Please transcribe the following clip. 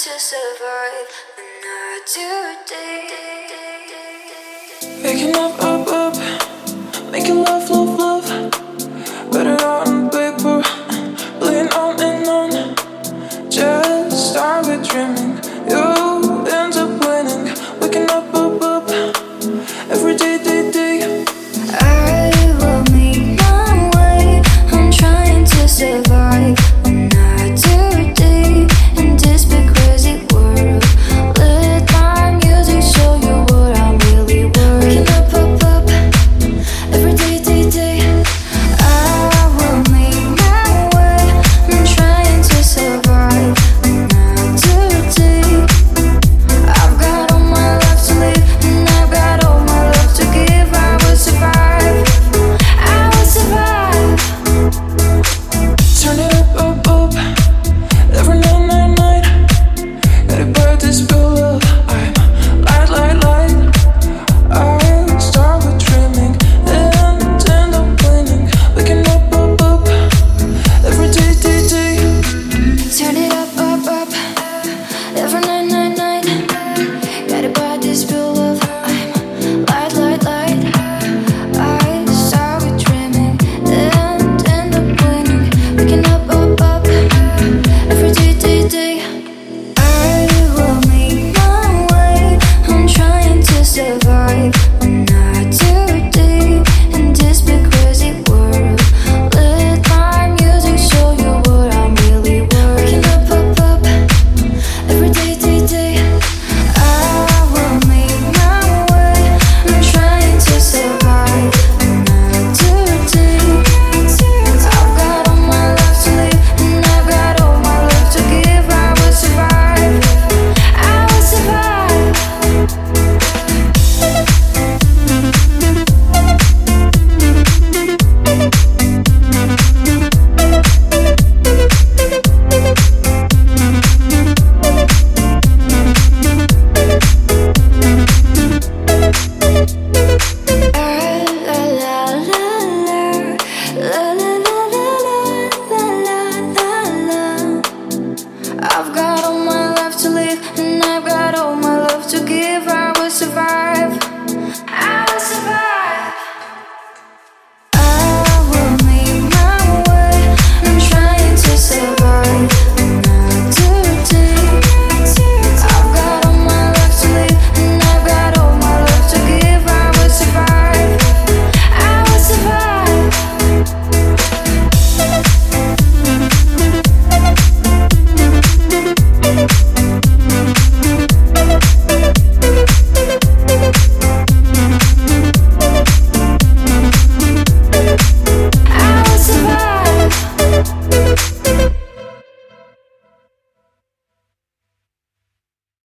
to survive and not today. Making up, up, up, making love, love, love. Better on paper, playing on and on. Just started dreaming.